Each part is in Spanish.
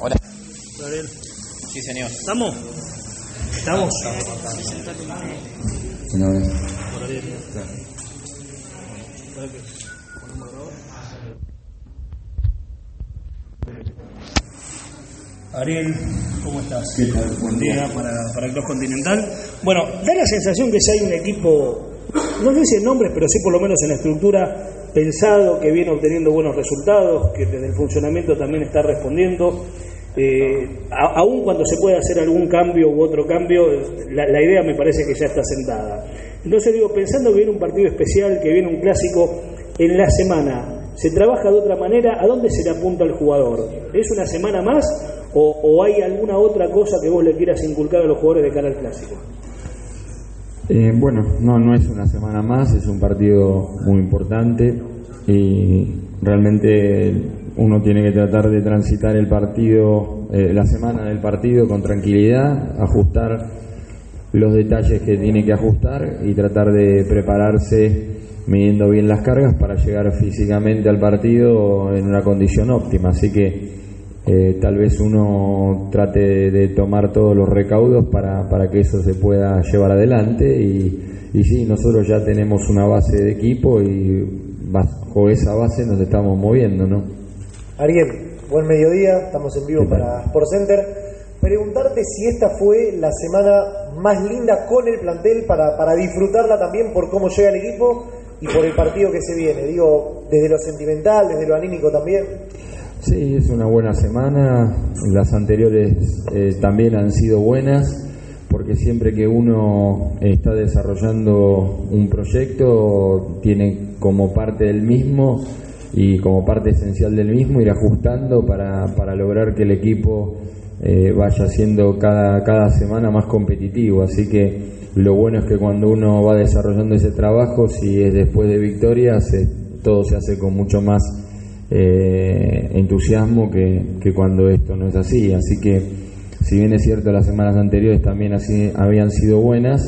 Hola. Sí, señor. ¿Estamos? ¿Estamos? Ariel, ¿cómo estás? ¿Qué tal? Buen día para, para el Club Continental. Bueno, da la sensación que si hay un equipo, no sé si en nombres, pero sí por lo menos en la estructura, pensado, que viene obteniendo buenos resultados, que desde el funcionamiento también está respondiendo. Eh, a- aún cuando se puede hacer algún cambio u otro cambio, la, idea me parece que ya está sentada. Entonces digo, pensando que viene un partido especial, que viene un clásico en la semana, ¿se trabaja de otra manera? ¿A dónde se le apunta al jugador? ¿Es una semana más o, o hay alguna otra cosa que vos le quieras inculcar a los jugadores de cara al clásico? Eh, bueno, no, no es una semana más, es un partido muy importante y realmente uno tiene que tratar de transitar el partido, eh, la semana del partido con tranquilidad, ajustar los detalles que tiene que ajustar y tratar de prepararse midiendo bien las cargas para llegar físicamente al partido en una condición óptima. Así que eh, tal vez uno trate de, tomar todos los recaudos para, para que eso se pueda llevar adelante y, y sí, nosotros ya tenemos una base de equipo y bajo esa base nos estamos moviendo, ¿no? Ariel, buen mediodía, estamos en vivo para Sport Center. Preguntarte si esta fue la semana más linda con el plantel para, para disfrutarla también por cómo llega el equipo y por el partido que se viene. Digo, desde lo sentimental, desde lo anímico también. Sí, es una buena semana. Las anteriores eh, también han sido buenas, porque siempre que uno está desarrollando un proyecto, tiene como parte del mismo y como parte esencial del mismo ir ajustando para, para lograr que el equipo eh, vaya siendo cada, cada semana más competitivo. Así que lo bueno es que cuando uno va desarrollando ese trabajo, si es después de victorias, eh, todo se hace con mucho más eh, entusiasmo que, que cuando esto no es así. Así que, si bien es cierto, las semanas anteriores también así habían sido buenas,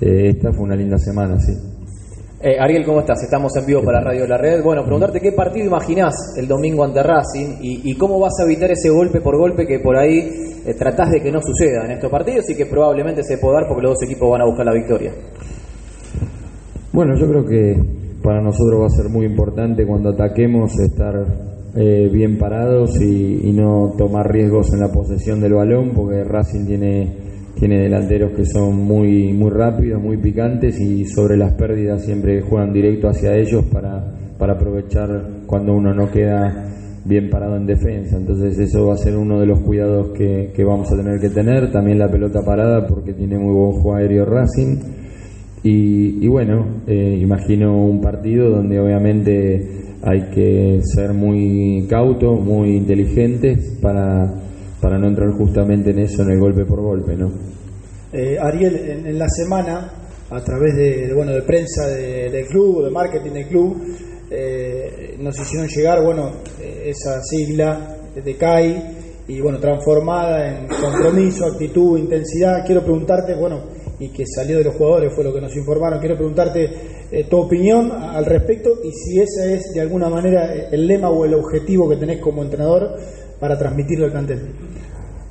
eh, esta fue una linda semana, sí. Eh, Ariel, ¿cómo estás? Estamos en vivo para Radio La Red. Bueno, preguntarte qué partido imaginás el domingo ante Racing y, y cómo vas a evitar ese golpe por golpe que por ahí eh, tratás de que no suceda en estos partidos y que probablemente se pueda dar porque los dos equipos van a buscar la victoria. Bueno, yo creo que para nosotros va a ser muy importante cuando ataquemos estar eh, bien parados y, y no tomar riesgos en la posesión del balón, porque Racing tiene, tiene delanteros que son muy, muy rápidos, muy picantes y sobre las pérdidas siempre juegan directo hacia ellos para, para aprovechar cuando uno no queda bien parado en defensa. Entonces eso va a ser uno de los cuidados que, que vamos a tener que tener. También la pelota parada porque tiene muy buen juego aéreo Racing. Y, y bueno, eh, imagino un partido donde obviamente hay que ser muy cautos, muy inteligentes para, para no entrar justamente en eso, en el golpe por golpe, ¿no? Eh, Ariel, en, la semana, a través de, bueno, de prensa de- del club, de marketing del club, eh, nos hicieron llegar bueno, eh, esa sigla de CAI y bueno, transformada en compromiso, actitud, intensidad. Quiero preguntarte, bueno, y que salió de los jugadores, fue lo que nos informaron, quiero preguntarte tu opinión al respecto y si ese es de alguna manera el lema o el objetivo que tenés como entrenador para transmitirlo al plantel.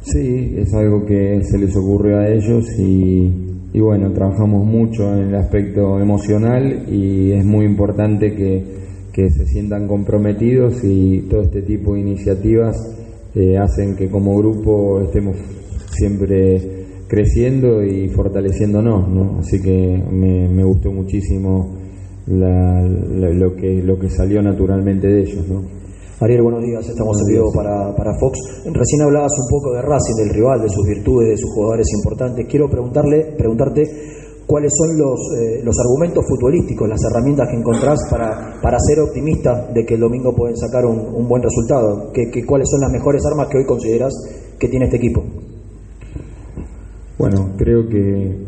Sí, es algo que se les ocurrió a ellos y, y bueno, trabajamos mucho en el aspecto emocional y es muy importante que, que se sientan comprometidos y todo este tipo de iniciativas eh, hacen que como grupo estemos siempre creciendo y fortaleciéndonos, ¿no? Así que me, gustó muchísimo lo, que, lo que salió naturalmente de ellos, ¿no? Ariel, buenos días, estamos en vivo para, para Fox. Recién hablabas un poco de Racing, del rival, de sus virtudes, de sus jugadores importantes. Quiero preguntarle, preguntarte ¿cuáles son los, eh, los argumentos futbolísticos, las herramientas que encontrás para, para ser optimista de que el domingo pueden sacar un, un buen resultado? ¿Qué, qué, cuáles son las mejores armas que hoy consideras que tiene este equipo? Bueno, creo que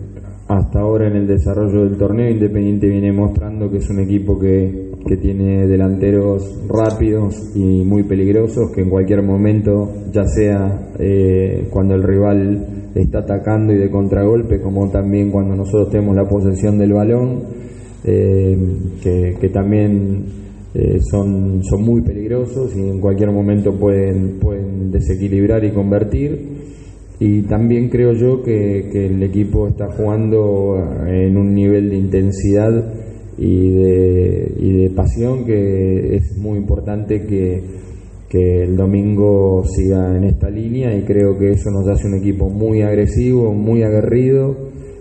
hasta ahora en el desarrollo del torneo Independiente viene mostrando que es un equipo que, que, tiene delanteros rápidos y muy peligrosos, que en cualquier momento, ya sea eh, cuando el rival está atacando y de contragolpe, como también cuando nosotros tenemos la posesión del balón, eh, que, también eh, son, son muy peligrosos y en cualquier momento pueden, pueden desequilibrar y convertir. Y también creo yo que, que, el equipo está jugando en un nivel de intensidad y de, y de pasión que es muy importante que, que, el domingo siga en esta línea y creo que eso nos hace un equipo muy agresivo, muy aguerrido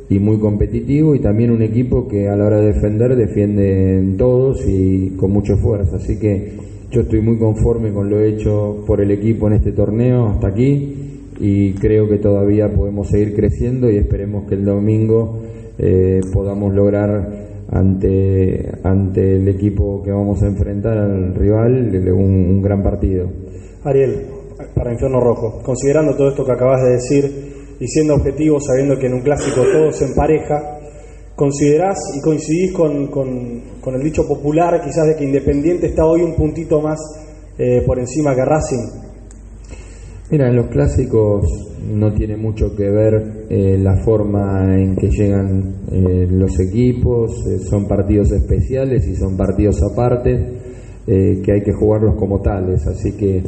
y muy competitivo y también un equipo que a la hora de defender defiende todos y con mucho esfuerzo. Así que yo estoy muy conforme con lo hecho por el equipo en este torneo hasta aquí y creo que todavía podemos seguir creciendo y esperemos que el domingo eh, podamos lograr ante, ante el equipo que vamos a enfrentar al rival un, un gran partido. Ariel, para Infierno Rojo, considerando todo esto que acabas de decir y siendo objetivo, sabiendo que en un clásico todo se empareja, ¿considerás y coincidís con, con, con el dicho popular quizás de que Independiente está hoy un puntito más eh, por encima que Racing? Mira, en los clásicos no tiene mucho que ver eh, la forma en que llegan eh, los equipos, eh, son partidos especiales y son partidos aparte, que hay que jugarlos como tales, así que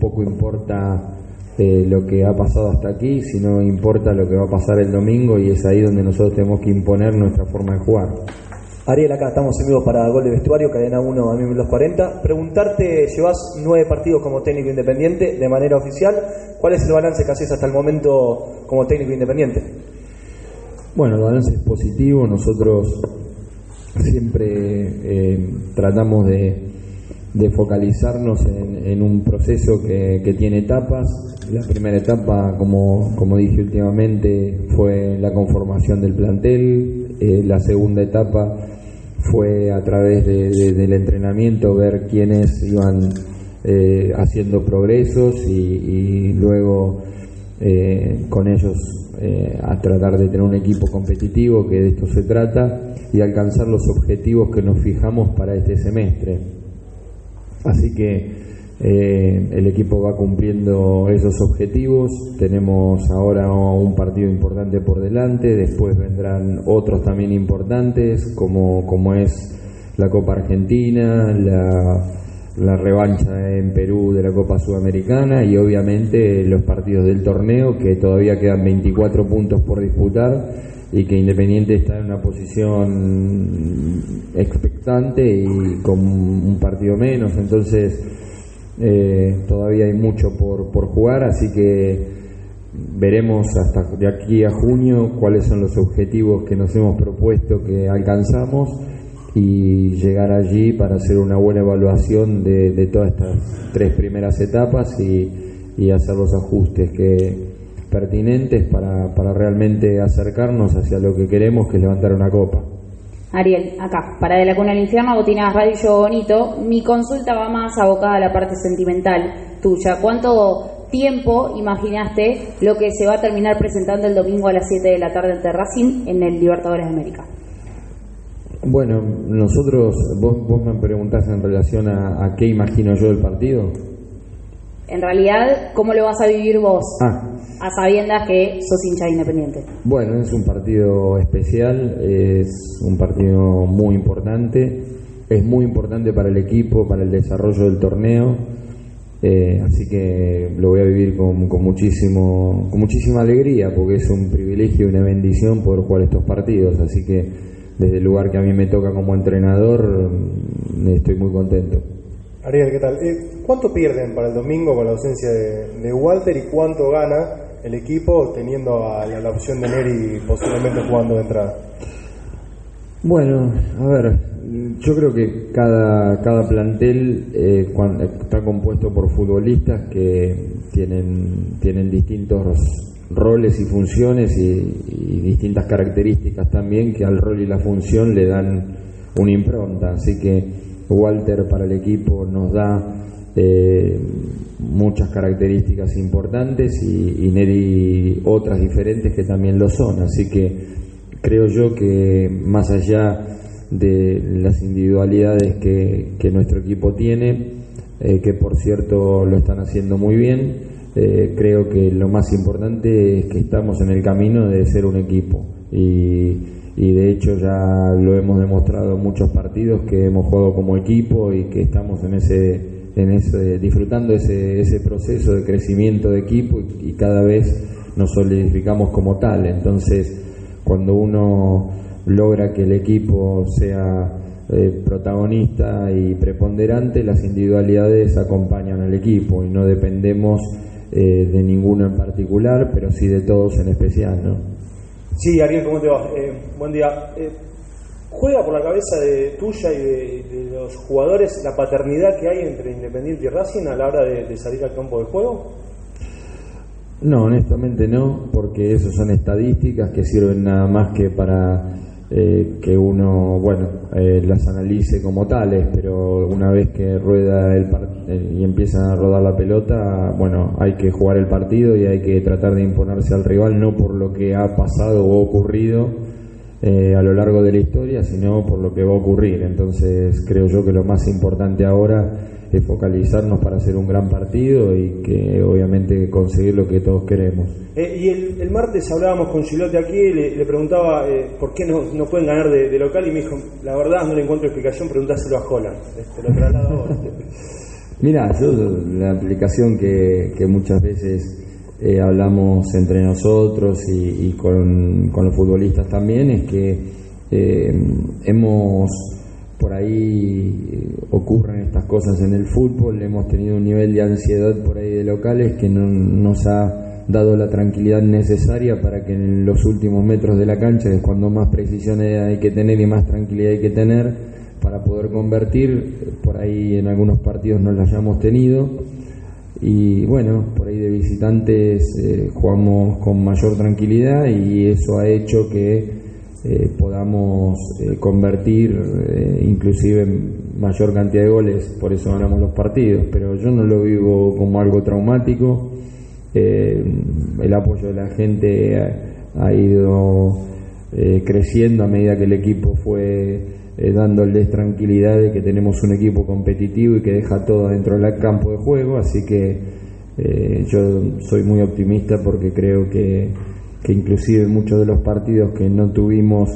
poco importa lo que ha pasado hasta aquí, sino importa lo que va a pasar el domingo y es ahí donde nosotros tenemos que imponer nuestra forma de jugar. Ariel, acá estamos en vivo para Gol de Vestuario, cadena 1 a 1240. Preguntarte, llevas nueve partidos como técnico independiente de manera oficial. ¿Cuál es el balance que haces hasta el momento como técnico independiente? Bueno, el balance es positivo. Nosotros siempre eh, tratamos de, focalizarnos en, en, un proceso que, que, tiene etapas. La primera etapa, como, como dije últimamente, fue la conformación del plantel. Eh, la segunda etapa fue a través de, de, del entrenamiento ver quiénes iban eh, haciendo progresos y, luego eh, con ellos a tratar de tener un equipo competitivo, que de esto se trata, y alcanzar los objetivos que nos fijamos para este semestre. Así que eh, el equipo va cumpliendo esos objetivos. Tenemos ahora un partido importante por delante, después vendrán otros también importantes, como, como es la Copa Argentina, la, la revancha en Perú de la Copa Sudamericana y obviamente los partidos del torneo, que todavía quedan 24 puntos por disputar y que Independiente está en una posición expectante y con un partido menos. Entonces, eh, todavía hay mucho por, por jugar, así que veremos hasta de aquí a junio cuáles son los objetivos que nos hemos propuesto que alcanzamos y llegar allí para hacer una buena evaluación de, de todas estas tres primeras etapas y, y hacer los ajustes que pertinentes para, para realmente acercarnos hacia lo que queremos que es levantar una copa. Ariel, acá, para De la Cuna al Infierno, Botinas Radio Yo Bonito. Mi consulta va más abocada a la parte sentimental tuya. ¿Cuánto tiempo imaginaste lo que se va a terminar presentando el domingo a las 7 de la tarde ante Racing en el Libertadores de América? Bueno, nosotros, vos, vos me preguntás en relación a, a qué imagino yo del partido. En realidad, ¿cómo lo vas a vivir vos? Ah, a sabiendas que sos hincha de independiente. Bueno, es un partido especial, es un partido muy importante, es muy importante para el equipo, para el desarrollo del torneo, eh, así que lo voy a vivir con, con, muchísimo, con muchísima alegría, porque es un privilegio y una bendición poder jugar estos partidos, así que desde el lugar que a mí me toca como entrenador, estoy muy contento. Ariel, ¿qué tal? Eh, ¿Cuánto pierden para el domingo con la ausencia de, de Walter y cuánto gana el equipo teniendo a la, opción de Neri posiblemente jugando de entrada? Bueno, a ver, yo creo que cada, cada plantel eh, está compuesto por futbolistas que tienen, tienen distintos roles y funciones y, y distintas características también que al rol y la función le dan una impronta. Así que Walter para el equipo nos da eh, muchas características importantes y, Neri otras diferentes que también lo son. Así que creo yo que más allá de las individualidades que, que nuestro equipo tiene, eh, que por cierto lo están haciendo muy bien, eh, creo que lo más importante es que estamos en el camino de ser un equipo y, y de hecho ya lo hemos demostrado en muchos partidos que hemos jugado como equipo y que estamos en ese, en ese disfrutando ese, ese proceso de crecimiento de equipo y, cada vez nos solidificamos como tal. Entonces, cuando uno logra que el equipo sea eh, protagonista y preponderante, las individualidades acompañan al equipo y no dependemos eh, de ninguno en particular, pero sí de todos en especial, ¿no? Sí, Ariel, ¿cómo te va? Eh, buen día. Eh, ¿Juega por la cabeza de tuya y de, los jugadores la paternidad que hay entre Independiente y Racing a la hora de, de salir al campo de juego? No, honestamente no, porque eso son estadísticas que sirven nada más que para eh, que uno, bueno, eh, las analice como tales, pero una vez que rueda el eh, y empieza a rodar la pelota, bueno, hay que jugar el partido y hay que tratar de imponerse al rival, no por lo que ha pasado o ocurrido eh, a lo largo de la historia, sino por lo que va a ocurrir. Entonces, creo yo que lo más importante ahora es focalizarnos para hacer un gran partido y que obviamente conseguir lo que todos queremos. Eh, y el, el martes hablábamos con Gilote aquí, le, le preguntaba eh, por qué no, no pueden ganar de, de local y me dijo, la verdad no le encuentro explicación, preguntáselo a Holland. Este, lo traslado yo la aplicación que, que muchas veces eh, hablamos entre nosotros y, y con, con los futbolistas también es que hemos por ahí eh, ocurren estas cosas en el fútbol, hemos tenido un nivel de ansiedad por ahí de locales que no nos ha dado la tranquilidad necesaria para que en los últimos metros de la cancha, es cuando más precisión hay que tener y más tranquilidad hay que tener, para poder convertir, por ahí en algunos partidos no lo hayamos tenido. Y bueno, por ahí de visitantes eh, jugamos con mayor tranquilidad y eso ha hecho que eh, podamos eh, convertir eh, inclusive mayor cantidad de goles, por eso ganamos los partidos, pero yo no lo vivo como algo traumático, Eh, el apoyo de la gente ha, ha ido eh, creciendo a medida que el equipo fue dándoles tranquilidad de que tenemos un equipo competitivo y que deja todo dentro del campo de juego, así que yo soy muy optimista porque creo que, que inclusive muchos de los partidos que no tuvimos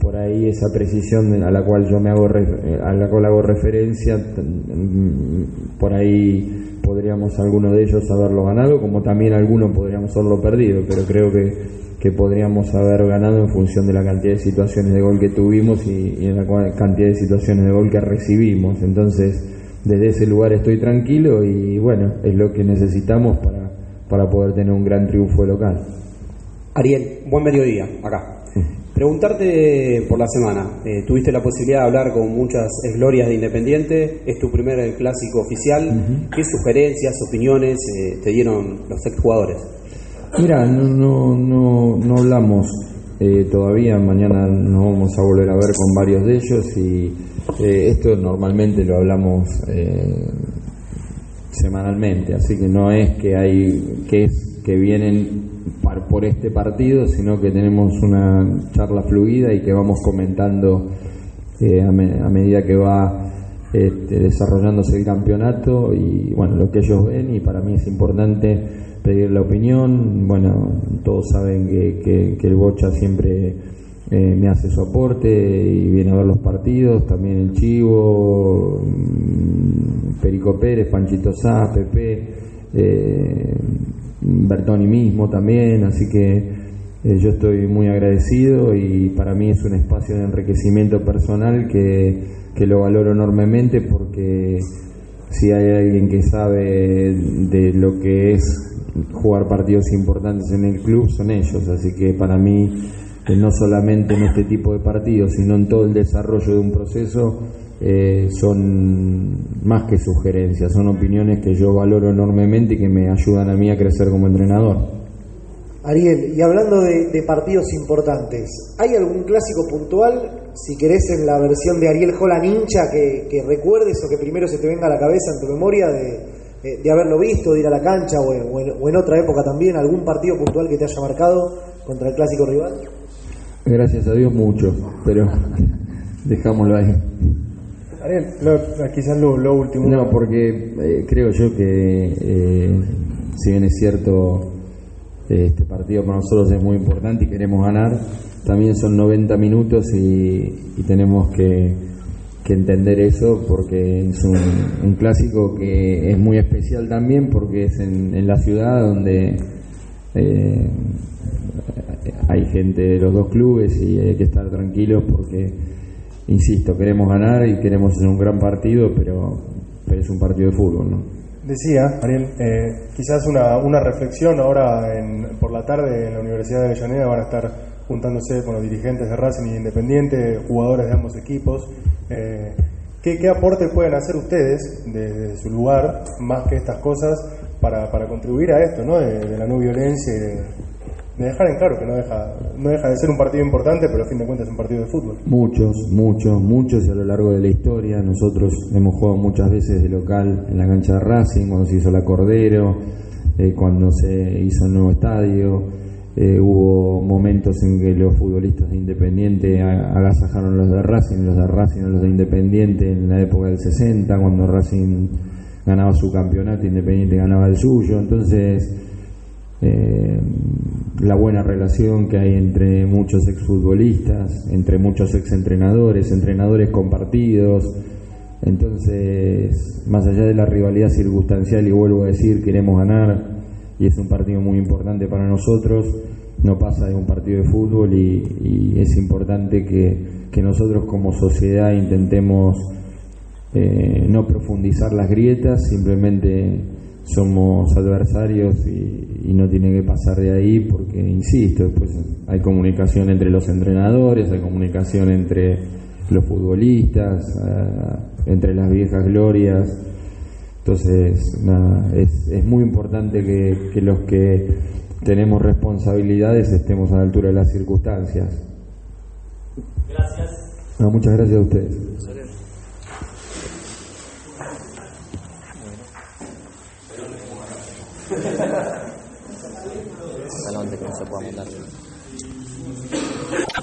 por ahí esa precisión a la cual yo me hago eh, a la cual hago referencia mm, por ahí podríamos alguno de ellos haberlo ganado como también algunos podríamos haberlo perdido pero creo que, que podríamos haber ganado en función de la cantidad de situaciones de gol que tuvimos y, y en la cantidad de situaciones de gol que recibimos. Entonces desde ese lugar estoy tranquilo y bueno es lo que necesitamos para, para poder tener un gran triunfo local Ariel, buen mediodía, acá. Preguntarte por la semana, eh, tuviste la posibilidad de hablar con muchas glorias de Independiente, es tu primer clásico oficial, ¿qué sugerencias, opiniones eh, te dieron los exjugadores? Mira, no, no, no, no hablamos eh, todavía, mañana nos vamos a volver a ver con varios de ellos y eh, esto normalmente lo hablamos eh, semanalmente, así que no es que hay que es que vienen par- por este partido, sino que tenemos una charla fluida y que vamos comentando eh, a, me- a medida que va este, desarrollándose el campeonato y bueno lo que ellos ven y para mí es importante pedir la opinión. Bueno todos saben que, el Bocha siempre eh, me hace su aporte y viene a ver los partidos también el Chivo Perico Pérez Panchito Sá Pepe eh, Bertoni mismo también así que eh, yo estoy muy agradecido y para mí es un espacio de enriquecimiento personal que, que lo valoro enormemente porque si hay alguien que sabe de lo que es jugar partidos importantes en el club son ellos, así que para mí eh, no solamente en este tipo de partidos, sino en todo el desarrollo de un proceso eh, son más que sugerencias, son opiniones que yo valoro enormemente y que me ayudan a mí a crecer como entrenador. Ariel, y hablando de, de partidos importantes, ¿hay algún clásico puntual, si querés en la versión de Ariel Holland hincha, que, que recuerdes o que primero se te venga a la cabeza en tu memoria de, de- de haberlo visto, de ir a la cancha o en, o en- o en otra época también, algún partido puntual que te haya marcado contra el clásico rival? Gracias a Dios mucho, pero dejámoslo ahí. Ariel, quizás lo, último. No, porque eh, creo yo que eh, si bien es cierto este partido para nosotros es muy importante y queremos ganar, también son 90 minutos y, tenemos que, entender eso porque es un, un clásico que es muy especial también porque es en, en la ciudad donde eh, hay gente de los dos clubes y hay que estar tranquilos porque, insisto, queremos ganar y queremos hacer un gran partido, pero, es un partido de fútbol, ¿no? Decía, Ariel, eh, quizás una, reflexión ahora en- por la tarde en la Universidad de Avellaneda van a estar juntándose con los dirigentes de Racing y Independiente, jugadores de ambos equipos. Eh, ¿qué, qué aporte pueden hacer ustedes desde su lugar, más que estas cosas, para, para contribuir a esto, ¿no? de, de la no violencia y de, de dejar en claro que no deja, no deja de ser un partido importante, pero a fin de cuentas es un partido de fútbol? Muchos, muchos, muchos a lo largo de la historia. Nosotros hemos jugado muchas veces de local en la cancha de Racing, cuando se hizo la Cordero, eh, cuando se hizo el nuevo estadio. Eh, hubo momentos en que los futbolistas de Independiente agasajaron los de Racing, los de Racing a los de Independiente en la época del 60, cuando Racing ganaba su campeonato, Independiente ganaba el suyo. Entonces, eh, la buena relación que hay entre muchos exfutbolistas, entre muchos exentrenadores, entrenadores compartidos. Entonces, más allá de la rivalidad circunstancial, y vuelvo a decir, queremos ganar y es un partido muy importante para nosotros, no pasa de un partido de fútbol y, es importante que, que nosotros como sociedad intentemos eh, no profundizar las grietas, simplemente somos adversarios y, y no tiene que pasar de ahí porque, insisto, después hay comunicación entre los entrenadores, hay comunicación entre los futbolistas, eh, entre las viejas glorias. Entonces, nada, es, es muy importante que, que los que tenemos responsabilidades estemos a la altura de las circunstancias. Gracias. No, muchas gracias a ustedes.